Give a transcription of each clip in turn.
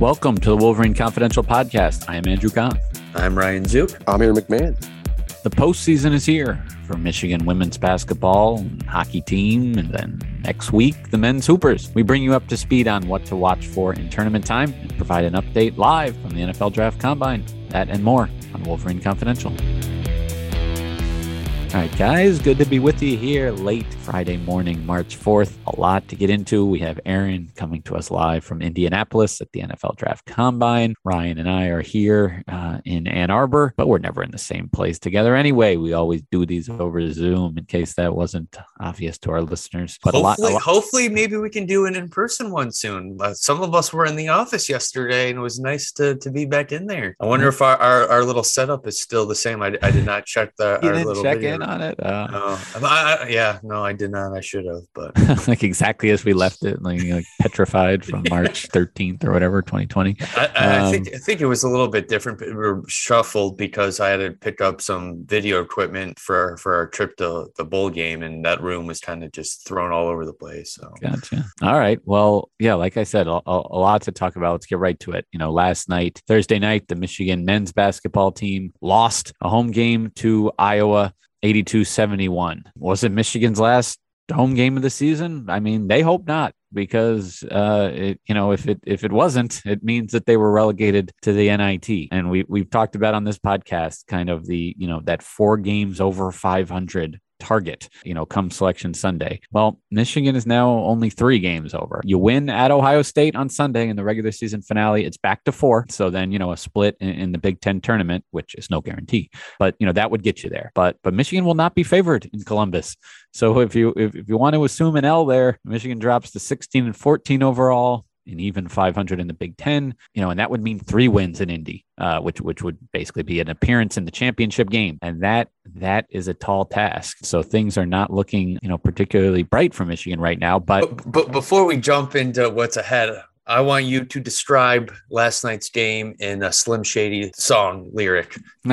Welcome to the Wolverine Confidential Podcast. I am Andrew Kahn. I'm Ryan Zuke. I'm Aaron McMann. The postseason is here for Michigan women's basketball and hockey team, and then next week, the men's Hoopers. We bring you up to speed on what to watch for in tournament time and provide an update live from the NFL Draft Combine. That and more on Wolverine Confidential. All right, guys, good to be with you here late Friday morning, March 4th. A lot to get into. We have Aaron coming to us live from Indianapolis at the NFL Draft Combine. Ryan and I are here uh, in Ann Arbor, but we're never in the same place together anyway. We always do these over Zoom in case that wasn't obvious to our listeners. But hopefully, a lot, a lot- hopefully maybe we can do an in person one soon. Uh, some of us were in the office yesterday and it was nice to, to be back in there. I wonder if our, our, our little setup is still the same. I, I did not check the our little check video. in on it. Uh, I, I, yeah, no, I did not. I should have, but like exactly as we left it, like, like petrified from March 13th or whatever, 2020. I, I Um, think I think it was a little bit different. We were shuffled because I had to pick up some video equipment for for our trip to the bowl game, and that room was kind of just thrown all over the place. So Gotcha. All right. Well, yeah, like I said, a, a, a lot to talk about. Let's get right to it. You know, last night, Thursday night, the Michigan men's basketball team lost a home game to Iowa 82 71. Was it Michigan's last home game of the season? I mean, they hope not because uh it, you know if it if it wasn't it means that they were relegated to the NIT and we we've talked about on this podcast kind of the you know that four games over 500 target, you know, come selection Sunday. Well, Michigan is now only three games over. You win at Ohio State on Sunday in the regular season finale. It's back to four. So then, you know, a split in, in the Big Ten tournament, which is no guarantee, but you know, that would get you there. But but Michigan will not be favored in Columbus. So if you if, if you want to assume an L there, Michigan drops to 16 and 14 overall and even 500 in the Big Ten, you know, and that would mean three wins in Indy, uh, which which would basically be an appearance in the championship game, and that that is a tall task. So things are not looking, you know, particularly bright for Michigan right now. But but, but before we jump into what's ahead, I want you to describe last night's game in a Slim Shady song lyric.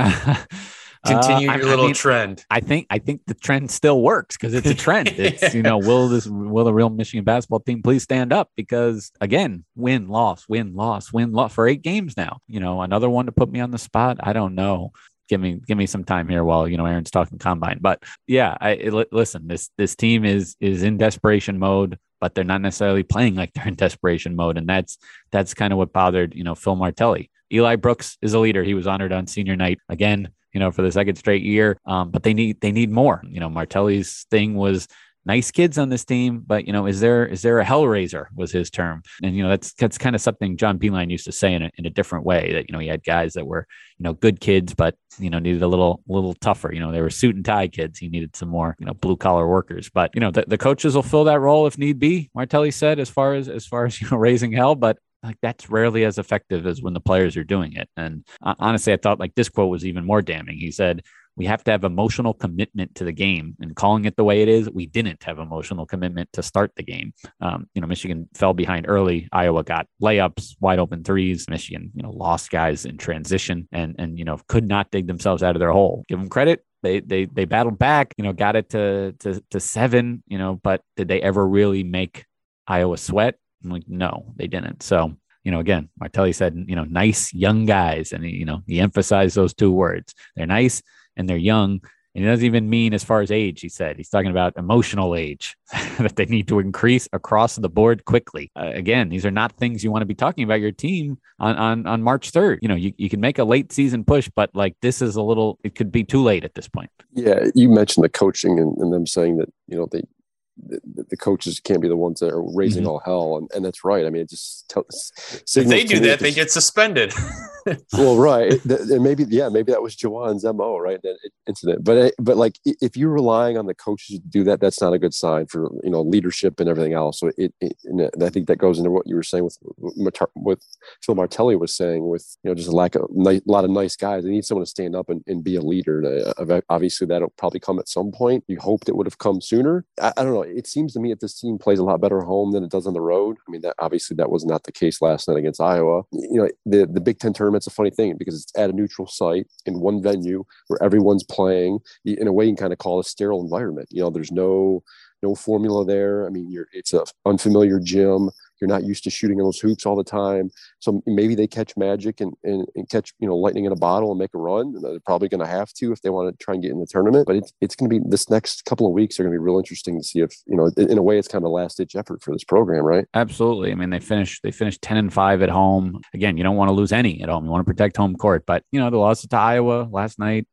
Continue Uh, I- your I little mean, trend. I think I think the trend still works because it's a trend. It's you know, will this will the real Michigan basketball team please stand up? Because again, win, loss, win, loss, win, loss for eight games now. You know, another one to put me on the spot. I don't know. Give me give me some time here while you know Aaron's talking combine. But yeah, I li- listen. This this team is is in desperation mode, but they're not necessarily playing like they're in desperation mode, and that's that's kind of what bothered you know Phil Martelli. Eli Brooks is a leader. He was honored on senior night again you know, for the second straight year. Um, but they need they need more. You know, Martelli's thing was nice kids on this team, but you know, is there is there a hellraiser was his term, and you know that's that's kind of something John Beilein used to say in a, in a different way that you know he had guys that were you know good kids, but you know needed a little little tougher. You know, they were suit and tie kids. He needed some more you know blue collar workers, but you know the, the coaches will fill that role if need be. Martelli said as far as as far as you know raising hell, but like that's rarely as effective as when the players are doing it. And uh, honestly, I thought like this quote was even more damning. He said, we have to have emotional commitment to the game and calling it the way it is. We didn't have emotional commitment to start the game. Um, you know, Michigan fell behind early. Iowa got layups, wide open threes. Michigan, you know, lost guys in transition and, and, you know, could not dig themselves out of their hole. Give them credit. They, they, they battled back, you know, got it to, to, to seven, you know, but did they ever really make Iowa sweat? I'm like, no, they didn't. So, you know, again, Martelli said, you know, nice young guys. And, you know, he emphasized those two words. They're nice and they're young. And he doesn't even mean as far as age, he said. He's talking about emotional age that they need to increase across the board quickly. Uh, again, these are not things you want to be talking about your team on, on, on March 3rd. You know, you, you can make a late season push, but like this is a little, it could be too late at this point. Yeah. You mentioned the coaching and, and them saying that, you know, they, the, the, coaches can't be the ones that are raising mm-hmm. all hell, and, and that's right. I mean, it just tells. If they do that, they get suspended. well, right, and maybe yeah, maybe that was Juwan's mo, right? That incident, but but like if you're relying on the coaches to do that, that's not a good sign for you know leadership and everything else. So it, it and I think that goes into what you were saying with with Phil Martelli was saying with you know just a lack of a lot of nice guys. They need someone to stand up and, and be a leader. Uh, obviously, that'll probably come at some point. You hoped it would have come sooner. I, I don't know. It seems to me if this team plays a lot better home than it does on the road. I mean, that obviously that was not the case last night against Iowa. You know, the the Big Ten tournament tournament's a funny thing because it's at a neutral site in one venue where everyone's playing. In a way, you can kind of call it a sterile environment. You know, there's no no formula there. I mean, you're it's a unfamiliar gym. You're not used to shooting in those hoops all the time. So maybe they catch magic and, and, and catch, you know, lightning in a bottle and make a run. They're probably going to have to if they want to try and get in the tournament. But it's, it's going to be this next couple of weeks are going to be real interesting to see if, you know, in a way it's kind of a last ditch effort for this program, right? Absolutely. I mean, they finished, they finished 10 and five at home. Again, you don't want to lose any at home. You want to protect home court, but you know, the loss to Iowa last night,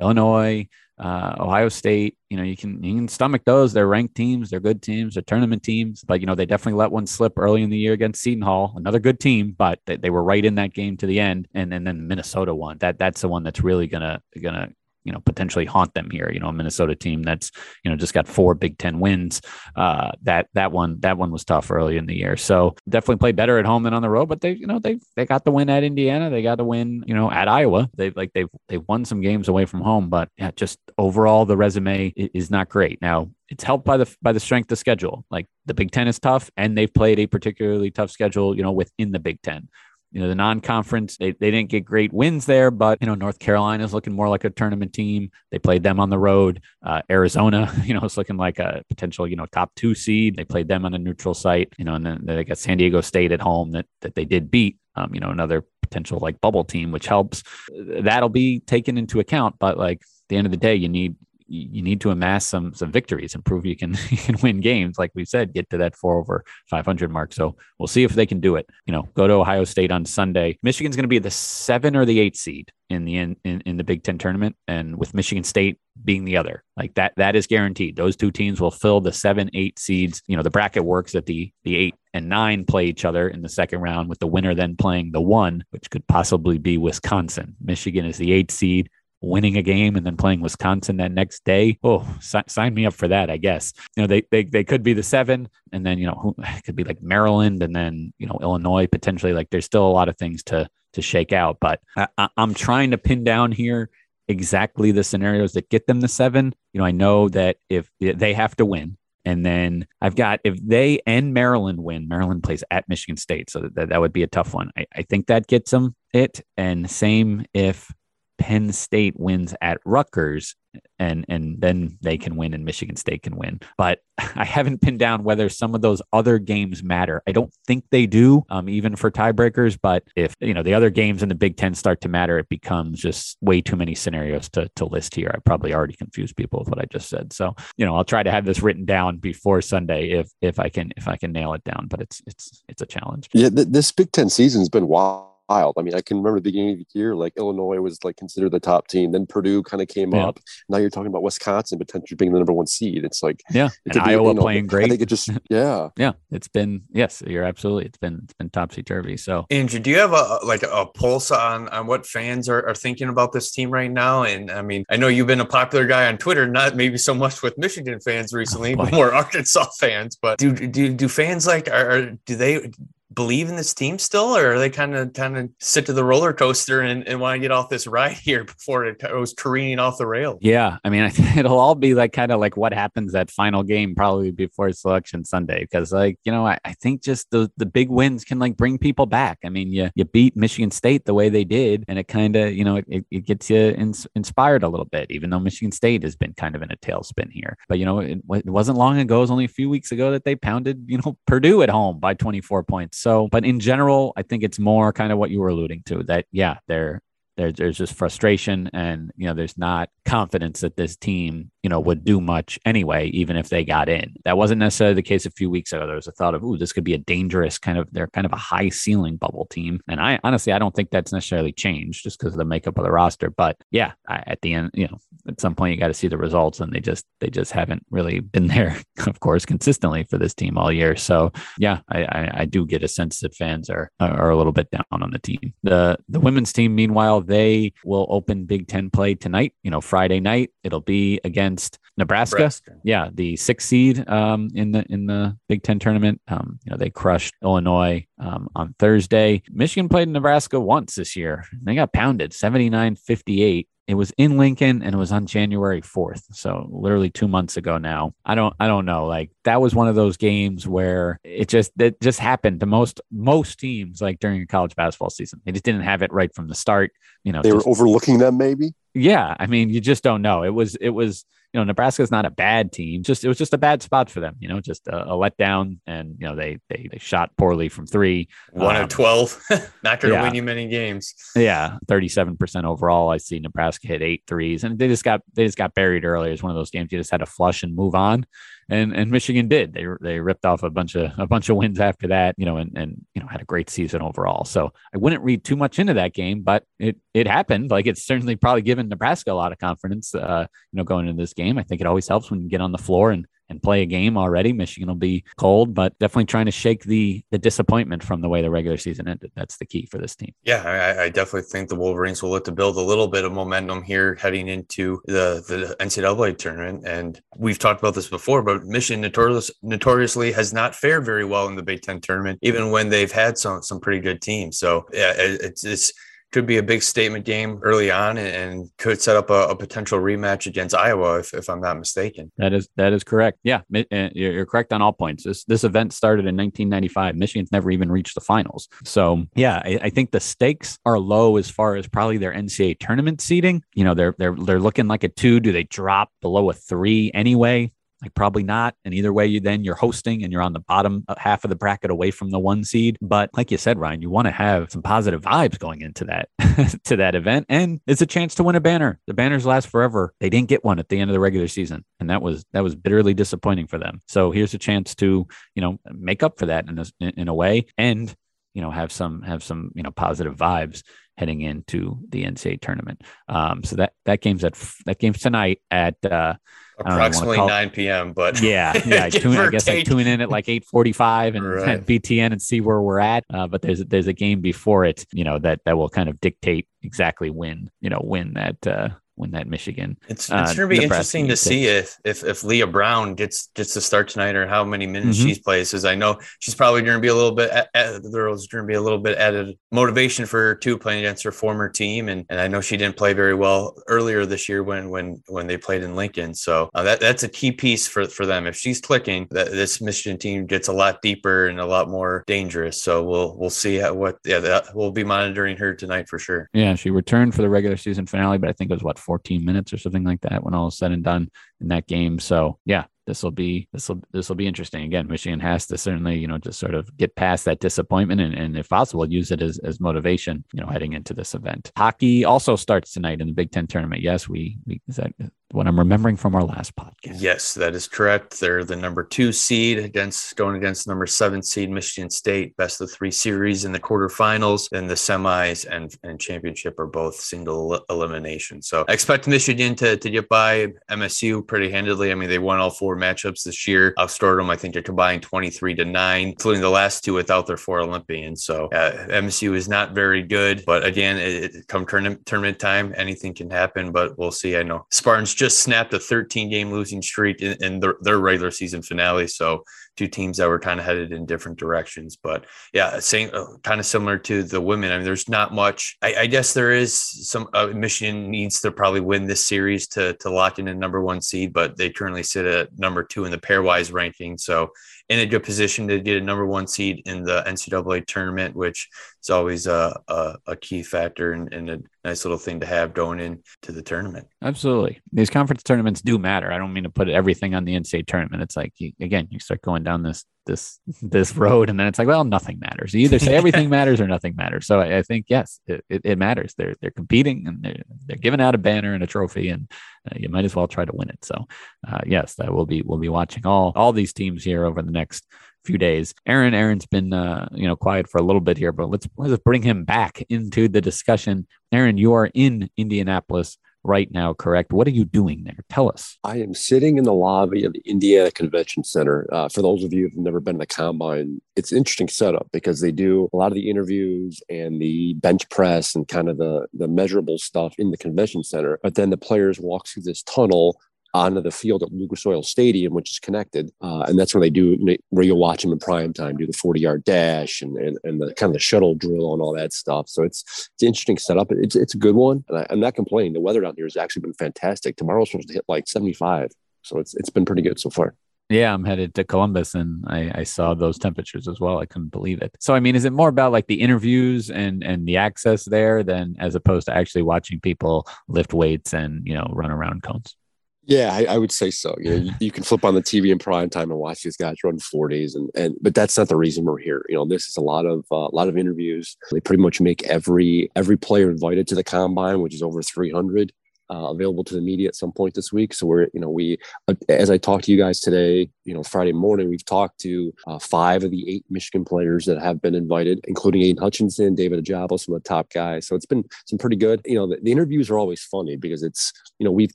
Illinois, uh, Ohio State, you know, you can you can stomach those. They're ranked teams, they're good teams, they're tournament teams. But you know, they definitely let one slip early in the year against Seton Hall, another good team, but they, they were right in that game to the end. And, and then Minnesota won. That that's the one that's really gonna gonna you know potentially haunt them here. You know, a Minnesota team that's you know just got four Big Ten wins. Uh, that that one that one was tough early in the year. So definitely play better at home than on the road. But they you know they they got the win at Indiana. They got the win you know at Iowa. They like they've they've won some games away from home. But yeah, just overall the resume is not great. Now it's helped by the by the strength of schedule. Like the Big Ten is tough, and they've played a particularly tough schedule. You know within the Big Ten you know, the non-conference, they, they didn't get great wins there, but you know, North Carolina is looking more like a tournament team. They played them on the road. Uh, Arizona, you know, is looking like a potential, you know, top two seed. They played them on a neutral site, you know, and then they got San Diego State at home that that they did beat. Um, you know, another potential like bubble team, which helps. That'll be taken into account, but like at the end of the day, you need you need to amass some some victories and prove you can you can win games. Like we said, get to that four over 500 mark. So we'll see if they can do it. You know, go to Ohio State on Sunday. Michigan's going to be the seven or the eight seed in the in, in, in the Big Ten tournament, and with Michigan State being the other, like that that is guaranteed. Those two teams will fill the seven eight seeds. You know, the bracket works that the the eight and nine play each other in the second round, with the winner then playing the one, which could possibly be Wisconsin. Michigan is the eight seed winning a game and then playing Wisconsin that next day. Oh, si- sign me up for that, I guess. You know, they, they, they could be the seven and then, you know, who, it could be like Maryland and then, you know, Illinois potentially. Like there's still a lot of things to, to shake out, but I, I'm trying to pin down here exactly the scenarios that get them the seven. You know, I know that if they have to win, and then I've got if they and Maryland win, Maryland plays at Michigan State. So that, that would be a tough one. I, I think that gets them it. And same if Penn State wins at Rutgers, and and then they can win and Michigan State can win. But I haven't pinned down whether some of those other games matter. I don't think they do, um, even for tiebreakers. But if you know the other games in the Big Ten start to matter, it becomes just way too many scenarios to to list here. I probably already confused people with what I just said. So you know I'll try to have this written down before Sunday if if I can if I can nail it down. But it's it's it's a challenge. Yeah, th- this Big Ten season's been wild wild. I mean, I can remember the beginning of the year, like Illinois was like considered the top team. Then Purdue kind of came yeah. up. Now you're talking about Wisconsin potentially being the number one seed. It's like yeah, and Iowa you know, playing great. I think it just yeah, yeah. It's been yes, you're absolutely. It's been it's been topsy turvy. So Andrew, do you have a like a pulse on on what fans are, are thinking about this team right now? And I mean, I know you've been a popular guy on Twitter, not maybe so much with Michigan fans oh, recently, oh, but more Arkansas fans. But do do do fans like are do they believe in this team still, or are they kind of kind of sit to the roller coaster and, and want to get off this ride here before it goes careening off the rail? Yeah, I mean, it'll all be like kind of like what happens that final game probably before selection Sunday, because like you know, I, I think just the the big wins can like bring people back. I mean, you you beat Michigan State the way they did, and it kind of you know it, it gets you in, inspired a little bit, even though Michigan State has been kind of in a tailspin here. But you know, it, it wasn't long ago; it was only a few weeks ago that they pounded you know Purdue at home by 24 points. So, but in general, I think it's more kind of what you were alluding to that, yeah, they're there's there's just frustration and you know there's not confidence that this team you know would do much anyway even if they got in. That wasn't necessarily the case a few weeks ago. There was a thought of ooh this could be a dangerous kind of they're kind of a high ceiling bubble team. And i honestly i don't think that's necessarily changed just because of the makeup of the roster. But yeah I, at the end you know at some point you got to see the results and they just they just haven't really been there of course consistently for this team all year. So yeah i i, I do get a sense that fans are are a little bit down on the team. The the women's team meanwhile they will open big 10 play tonight you know friday night. It'll be against nebraska, nebraska. yeah the sixth seed um, in the in the big 10 tournament um, you know they crushed illinois um, on thursday michigan played nebraska once this year they got pounded 79 58 it was in Lincoln and it was on January 4th. So literally two months ago now. I don't I don't know. Like that was one of those games where it just that just happened to most most teams like during a college basketball season. They just didn't have it right from the start. You know, they just, were overlooking them maybe. Yeah. I mean, you just don't know. It was it was you know, Nebraska's not a bad team. Just it was just a bad spot for them. You know, just a, a letdown, and you know they they they shot poorly from three. One um, of twelve, not going to yeah. win you many games. Yeah, thirty seven percent overall. I see Nebraska hit eight threes, and they just got they just got buried early. It's one of those games you just had to flush and move on and and Michigan did. They they ripped off a bunch of a bunch of wins after that, you know, and and you know had a great season overall. So I wouldn't read too much into that game, but it it happened. Like it's certainly probably given Nebraska a lot of confidence, uh, you know, going into this game. I think it always helps when you get on the floor and and play a game already. Michigan will be cold, but definitely trying to shake the the disappointment from the way the regular season ended. That's the key for this team. Yeah, I, I definitely think the Wolverines will look to build a little bit of momentum here heading into the the NCAA tournament. And we've talked about this before, but Michigan notorious, notoriously has not fared very well in the Big Ten tournament, even when they've had some some pretty good teams. So yeah, it, it's it's could be a big statement game early on and, could set up a, a, potential rematch against Iowa if, if I'm not mistaken. That is that is correct. Yeah, uh, you're correct on all points. This this event started in 1995. Michigan's never even reached the finals. So yeah, I, I think the stakes are low as far as probably their NCAA tournament seeding. You know, they're they're they're looking like a two. Do they drop below a three anyway? Like probably not. And either way, you then you're hosting and you're on the bottom uh, half of the bracket away from the one seed. But like you said, Ryan, you want to have some positive vibes going into that to that event, and it's a chance to win a banner. The banners last forever. They didn't get one at the end of the regular season, and that was that was bitterly disappointing for them. So here's a chance to you know make up for that in a, in a way, and you know have some have some you know positive vibes heading into the NCAA tournament. Um, so that that game's at that game's tonight at uh, approximately 9 p.m. But yeah, yeah, I, tune, I guess I tune in at like 8:45 and right. BTN and see where we're at. Uh, but there's there's a game before it, you know, that that will kind of dictate exactly when you know when that uh, when that Michigan. It's, it's uh, going to be interesting to see if, if if Leigha Brown gets gets to start tonight or how many minutes mm-hmm. she's plays. Because I know she's probably going to be a little bit there's going to be a little bit added motivation for her too playing against her former team, and and I know she didn't play very well earlier this year when when when they played in Lincoln. So uh, that that's a key piece for for them. If she's clicking, that this Michigan team gets a lot deeper and a lot more dangerous. So we'll we'll see how, what yeah that, we'll be monitoring her tonight for sure. Yeah, she returned for the regular season finale, but I think it was what 14 minutes or something like that when all is said and done in that game. So yeah, this will be this will this will be interesting. Again, Michigan has to certainly you know just sort of get past that disappointment and, and if possible use it as, as motivation you know heading into this event. Hockey also starts tonight in the Big Ten tournament. Yes, we we is that what I'm remembering from our last podcast. Yes, that is correct. They're the number two seed against going against number seven seed Michigan State. Best of three series in the quarterfinals. Then the semis and, and championship are both single elimination. So I expect Michigan to, to get by MSU pretty handedly. I mean, they won all four matchups this year. Outscored them. I think they're combined 23 to nine, including the last two without their four Olympians. So uh, MSU is not very good. But again, it, it come tournament, tournament time, anything can happen. But we'll see. I know Spartans just snapped a 13 game losing streak in, in their, their, regular season finale. So two teams that were kind of headed in different directions. But yeah, same uh, kind of similar to the women. I mean, there's not much. I, I guess there is some. Uh, Michigan needs to probably win this series to to lock in a number one seed, but they currently sit at number two in the pairwise ranking. So in a good position to get a number one seed in the NCAA tournament, which is always a, a, a key factor and, and, a nice little thing to have going into the tournament. Absolutely. These conference tournaments do matter. I don't mean to put everything on the NCAA tournament. It's like, again, you start going down this this this road, and then it's like, well, nothing matters. You either say everything matters or nothing matters. So I, I think yes, it, it, it, matters. They're they're competing and they're they're giving out a banner and a trophy, and uh, you might as well try to win it. So uh, yes, that will be we'll be watching all all these teams here over the next few days. Aaron, Aaron's been uh, you know quiet for a little bit here, but let's let's bring him back into the discussion. Aaron, you are in Indianapolis right now, correct? What are you doing there? Tell us. I am sitting in the lobby of the Indiana Convention Center. Uh, for those of you who've never been to the combine, it's an interesting setup because they do a lot of the interviews and the bench press and kind of the the measurable stuff in the convention center. But then the players walk through this tunnel onto the field at Lucas Oil Stadium, which is connected. Uh, and that's where they do, where you'll watch them in prime time, do the 40 yard dash and, and, and the kind of the shuttle drill and all that stuff. So it's, it's an interesting setup. It's, it's a good one. And I, am not complaining. The weather down here has actually been fantastic. Tomorrow's supposed to hit like 75. So it's, it's been pretty good so far. Yeah, I'm headed to Columbus and I, I, saw those temperatures as well. I couldn't believe it. So I mean, is it more about like the interviews and and the access there than as opposed to actually watching people lift weights and you know run around cones? Yeah, I, I, would say so. You know, you, you, can flip on the TV in prime time and watch these guys run 40s, and and but that's not the reason we're here. You know, this is a lot of uh, a lot of interviews. They pretty much make every every player invited to the combine, which is over 300 uh, available to the media at some point this week. So we're, you know, we, uh, as I talked to you guys today, you know, Friday morning, we've talked to uh, five of the eight Michigan players that have been invited, including Aidan Hutchinson, David Ojabo, some of the top guys. So it's been some pretty good. You know, the, the interviews are always funny because it's, you know, we've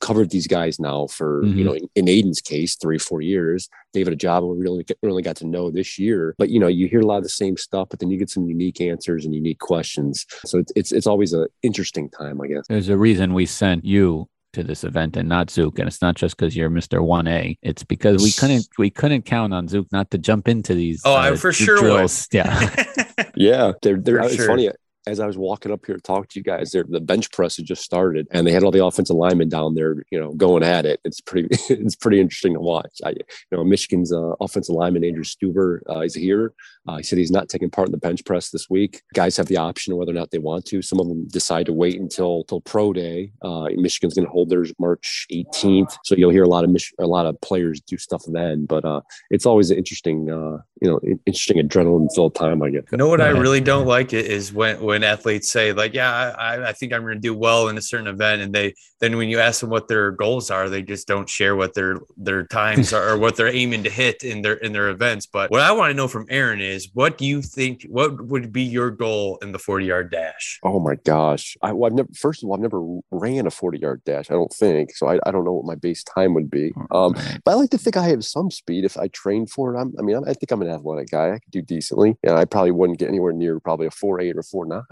covered these guys now for, mm-hmm. you know, in, in Aidan's case, three, four years. David Ojabo we really really got to know this year. But you know, you hear a lot of the same stuff, but then you get some unique answers and unique questions. So it's it's, it's always an interesting time, I guess. There's a reason we sent you to this event and not Zuke. And it's not just because you're Mr. 1A. It's because we couldn't we couldn't count on Zuke not to jump into these. Oh, uh, I for sure drills. would. Yeah. yeah. They're, they're, it's sure. funny as I was walking up here to talk to you guys, there the bench press had just started, and they had all the offensive linemen down there, you know, going at it. It's pretty, it's pretty interesting to watch. I, you know, Michigan's uh, offensive lineman Andrew Stueber uh, is here. Uh, he said he's not taking part in the bench press this week. Guys have the option of whether or not they want to. Some of them decide to wait until until pro day. Uh, Michigan's going to hold theirs March 18th, so you'll hear a lot of Mich- a lot of players do stuff then. But uh, it's always an interesting, uh, you know, interesting adrenaline filled time. I guess. You know what I really don't like it is when when athletes say like, yeah, I, I think I'm going to do well in a certain event, and they then when you ask them what their goals are, they just don't share what their their times are or what they're aiming to hit in their in their events. But what I want to know from Aaron is is what do you think what would be your goal in the 40 yard dash? Oh my gosh. I, well, i've never first of all i've never ran a 40 yard dash i don't think so i, I don't know what my base time would be. Um, but i like to think i have some speed if i train for it. I'm, i mean i think i'm an athletic guy i could do decently and i probably wouldn't get anywhere near probably a 4-8 or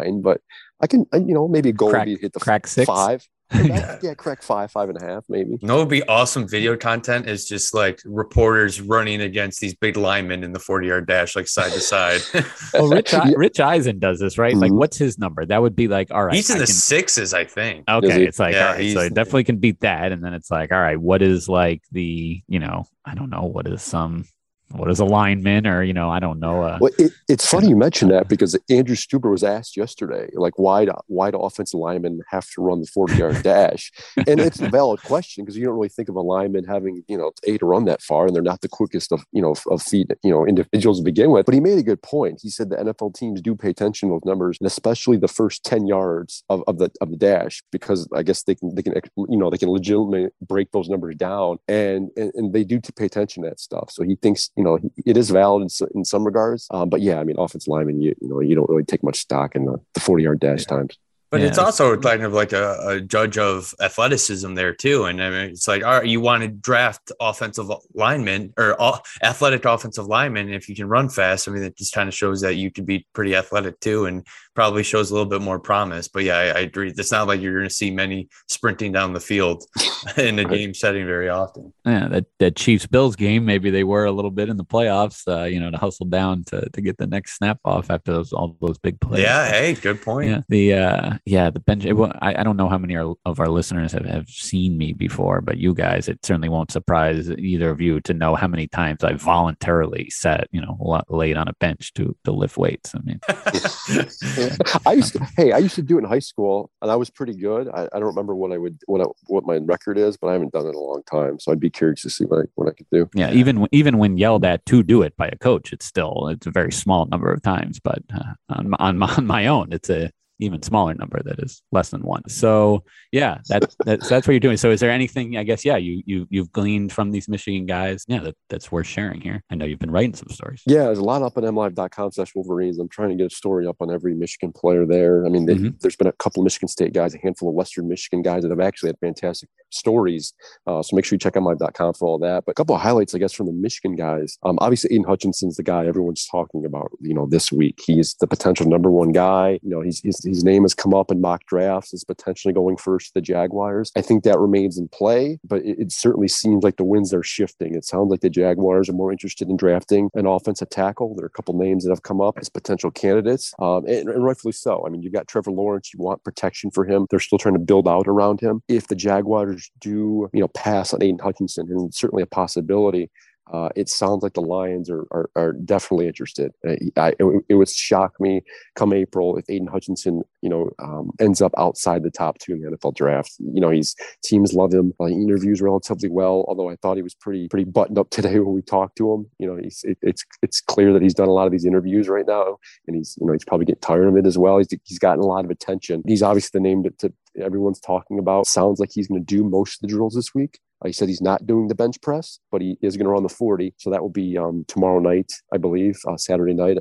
4-9 but i can you know maybe a goal crack, would be hit the crack six five yeah. yeah, correct. Five, five and a half, maybe. You know, would be awesome video content is just like reporters running against these big linemen in the 40 yard dash, like side to side. oh, Rich, Rich Eisen does this, right? Mm-hmm. Like, what's his number? That would be like, all right. He's in I the can... sixes, I think. Okay. It's like, yeah, all right. So I definitely can beat that. And then it's like, all right, what is like the, you know, I don't know, what is some what is a lineman or you know i don't know uh, well, it, it's funny you mentioned that because andrew stueber was asked yesterday like why do, why do offensive linemen have to run the 40 yard dash? And it's a valid question because you don't really think of a lineman having you know a to run that far and they're not the quickest of you know of feet you know individuals to begin with. But he made a good point. He said the nfl teams do pay attention to those numbers and especially the first 10 yards of, of the of the dash because i guess they can they can you know they can legitimately break those numbers down and and, and they do to pay attention to that stuff. So he thinks you know, it is valid in, in some regards. Um, but yeah, I mean, offensive lineman, you, you know, you don't really take much stock in the, the 40 yard dash times. But yeah. it's also kind of like a, a, judge of athleticism there too. And I mean, it's like, all right, you want to draft offensive linemen or all, athletic offensive linemen. If you can run fast, I mean, it just kind of shows that you can be pretty athletic too, and probably shows a little bit more promise. But yeah, I, I agree. It's not like you're going to see many sprinting down the field in a game setting very often. Yeah, that that Chiefs Bills game, maybe they were a little bit in the playoffs. Uh, you know, to hustle down to to get the next snap off after those all those big plays. Yeah, hey, good point. Yeah, the uh, yeah, the bench. It, I, I don't know how many of our listeners have, have seen me before, but you guys, it certainly won't surprise either of you to know how many times I voluntarily sat, you know, laid on a bench to to lift weights. I mean, I used to. Hey, I used to do it in high school, and I was pretty good. I, I don't remember what I would what I, what my record is, but I haven't done it in a long time. So I'd be curious to see what I what I could do. Yeah, even even when yelled at to do it by a coach, it's still it's a very small number of times. But uh, on, on on my own, it's a even smaller number that is less than one. So yeah, that, that's that's what you're doing. So is there anything? I guess yeah, you you you've gleaned from these Michigan guys. Yeah, that, that's worth sharing here. I know you've been writing some stories. Yeah, there's a lot up on mlive.com slash Wolverines. I'm trying to get a story up on every Michigan player there. I mean, they, mm-hmm. there's been a couple of Michigan State guys, a handful of Western Michigan guys that have actually had fantastic stories. Uh, so make sure you check out mlive.com for all that. But a couple of highlights, I guess, from the Michigan guys. Um, obviously, Aidan Hutchinson's the guy everyone's talking about. You know, this week he's the potential number one guy. You know, he's, he's his name has come up in mock drafts as potentially going first to the Jaguars. I think that remains in play, but it, it, certainly seems like the winds are shifting. It sounds like the Jaguars are more interested in drafting an offensive tackle. There are a couple names that have come up as potential candidates, um, and, and rightfully so. I mean, you've got Trevor Lawrence. You want protection for him. They're still trying to build out around him. If the Jaguars do, you know, pass on Aidan Hutchinson, and certainly a possibility, uh, it sounds like the Lions are are, are definitely interested. Uh, I, it, it, would shock me come April if Aidan Hutchinson, you know, um, ends up outside the top two in the NFL draft. You know, he's teams love him. Uh, he interviews relatively well, although I thought he was pretty pretty buttoned up today when we talked to him. You know, he's it, it's it's clear that he's done a lot of these interviews right now, and he's you know he's probably getting tired of it as well. He's he's gotten a lot of attention. He's obviously the name to, to everyone's talking about. Sounds like he's going to do most of the drills this week. He said he's not doing the bench press, but he is going to run the 40. So that will be um, tomorrow night, I believe, uh, Saturday night.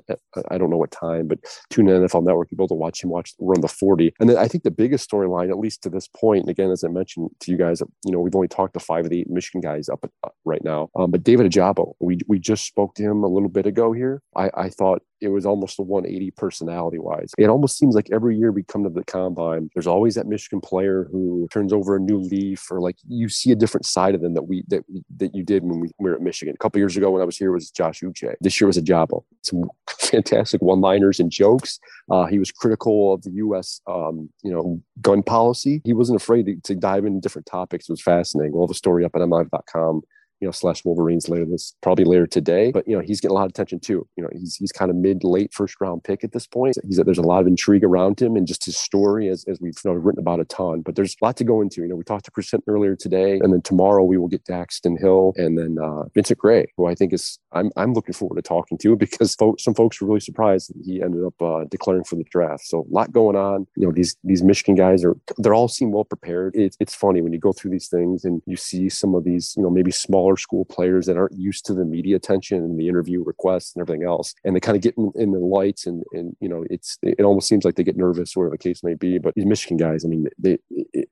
I don't know what time, but tune in NFL Network. You'll be able to watch him watch run the 40. And then I think the biggest storyline, at least to this point, and again, as I mentioned to you guys, you know, we've only talked to five of the eight Michigan guys up uh, right now. Um, but David Ojabo, we, we just spoke to him a little bit ago here. I, I thought it was almost a 180 personality wise. It almost seems like every year we come to the combine, there's always that Michigan player who turns over a new leaf or like you see a different side of them that we that that you did when we, were at Michigan. A couple years ago when I was here was Josh Uche. This year was Ojabo. Some fantastic one-liners and jokes. Uh, he was critical of the U.S. Um, you know gun policy. He wasn't afraid to, to dive into different topics. It was fascinating. We'll have a story up at mlive.com you know, slash Wolverines later this probably later today. But you know, he's getting a lot of attention too. You know, he's he's kind of mid late first round pick at this point. He's there's a lot of intrigue around him and just his story as, as we've you know, written about a ton. But there's a lot to go into. You know, we talked to Chris Hinton earlier today, and then tomorrow we will get Daxton Hill and then uh, Vincent Gray, who I think is I'm I'm looking forward to talking to because some folks were really surprised that he ended up uh, declaring for the draft. So a lot going on. You know, these these Michigan guys are they're all seem well prepared. It's it's funny when you go through these things and you see some of these you know maybe smaller school players that aren't used to the media attention and the interview requests and everything else. And they kind of get in, in the lights and, and, you know, it's, it almost seems like they get nervous, whatever the case may be. But these Michigan guys, I mean, they,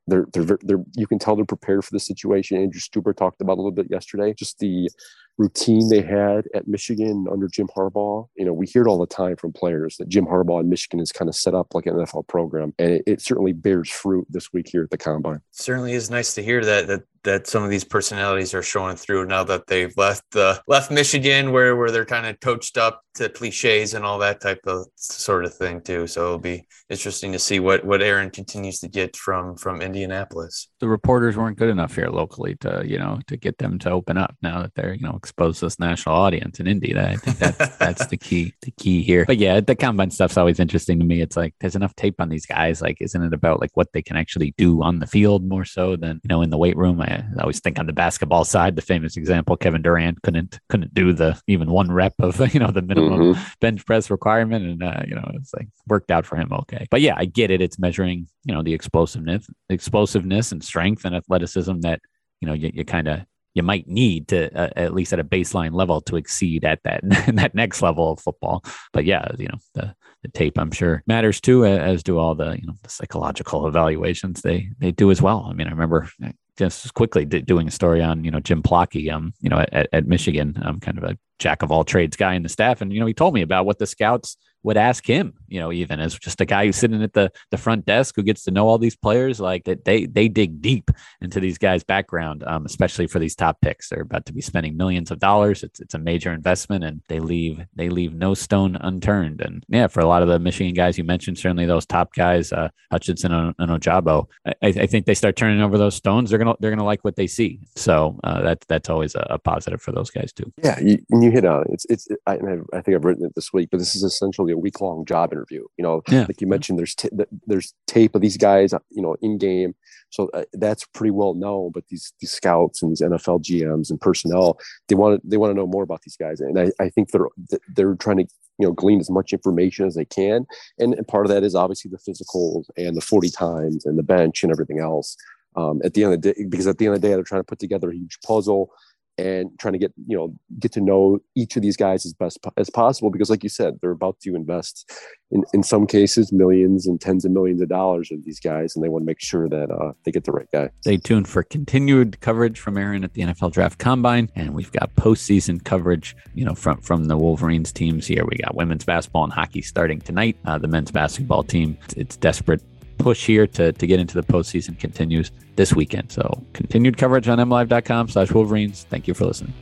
they're, they're, they're, you can tell they're prepared for the situation. Andrew Stueber talked about a little bit yesterday, just the, routine they had at Michigan under Jim Harbaugh. You know, we hear it all the time from players that Jim Harbaugh in Michigan is kind of set up like an NFL program, and it, it, certainly bears fruit this week here at the combine. Certainly is nice to hear that that that some of these personalities are showing through now that they've left the left Michigan where where they're kind of coached up to cliches and all that type of sort of thing too. So it'll be interesting to see what what Aaron continues to get from from Indianapolis. The reporters weren't good enough here locally to you know to get them to open up now that they're you know exposed to this national audience in Indy. I think that's that's the key the key here. But yeah, the combine stuff's always interesting to me. It's like there's enough tape on these guys. Like, isn't it about like what they can actually do on the field more so than you know in the weight room? I, I always think on the basketball side, the famous example, Kevin Durant couldn't couldn't do the even one rep of you know the minimum mm-hmm. bench press requirement, and uh, you know it's like worked out for him okay. But yeah, I get it. It's measuring you know the explosiveness, explosiveness and strength and athleticism that you know you, you kind of you might need to uh, at least at a baseline level to exceed at that that next level of football. But yeah, you know the the tape I'm sure matters too, as do all the you know the psychological evaluations they they do as well. I mean, I remember just quickly doing a story on you know Jim Plocki, um, you know at, at Michigan, um, kind of a jack of all trades guy in the staff, and you know he told me about what the scouts would ask him you know, even as just a guy who's sitting at the the front desk who gets to know all these players. Like that, they they dig deep into these guys' background, um, especially for these top picks. They're about to be spending millions of dollars. It's it's a major investment, and they leave they leave no stone unturned. And yeah, for a lot of the Michigan guys you mentioned, certainly those top guys, uh, Hutchinson and, and Ojabo, I, I, think they start turning over those stones. They're gonna they're gonna like what they see. So uh, that's that's always a, a, positive for those guys too. Yeah, you, you hit on it. It's it's I, I think I've written it this week, but this is essentially a week long job interview. You know, yeah. like you mentioned, there's t- there's tape of these guys, you know, in game. So uh, that's pretty well known. But these these scouts and these NFL GMs and personnel, they want to they want to know more about these guys, and I, I think they're they're trying to you know glean as much information as they can, and, and part of that is obviously the physicals and the forty times and the bench and everything else. Um, at the end of the day, because at the end of the day, they're trying to put together a huge puzzle and trying to get you know get to know each of these guys as best as possible because like you said they're about to invest in, in some cases millions and tens of millions of dollars in these guys and they want to make sure that uh, they get the right guy. Stay tuned for continued coverage from aaron at the nfl draft combine and we've got postseason coverage you know from from the wolverines teams here. We got women's basketball and hockey starting tonight. Uh, the men's basketball team it's, it's desperate push here to, to get into the postseason continues this weekend. So continued coverage on mlive.com slash Wolverines. Thank you for listening.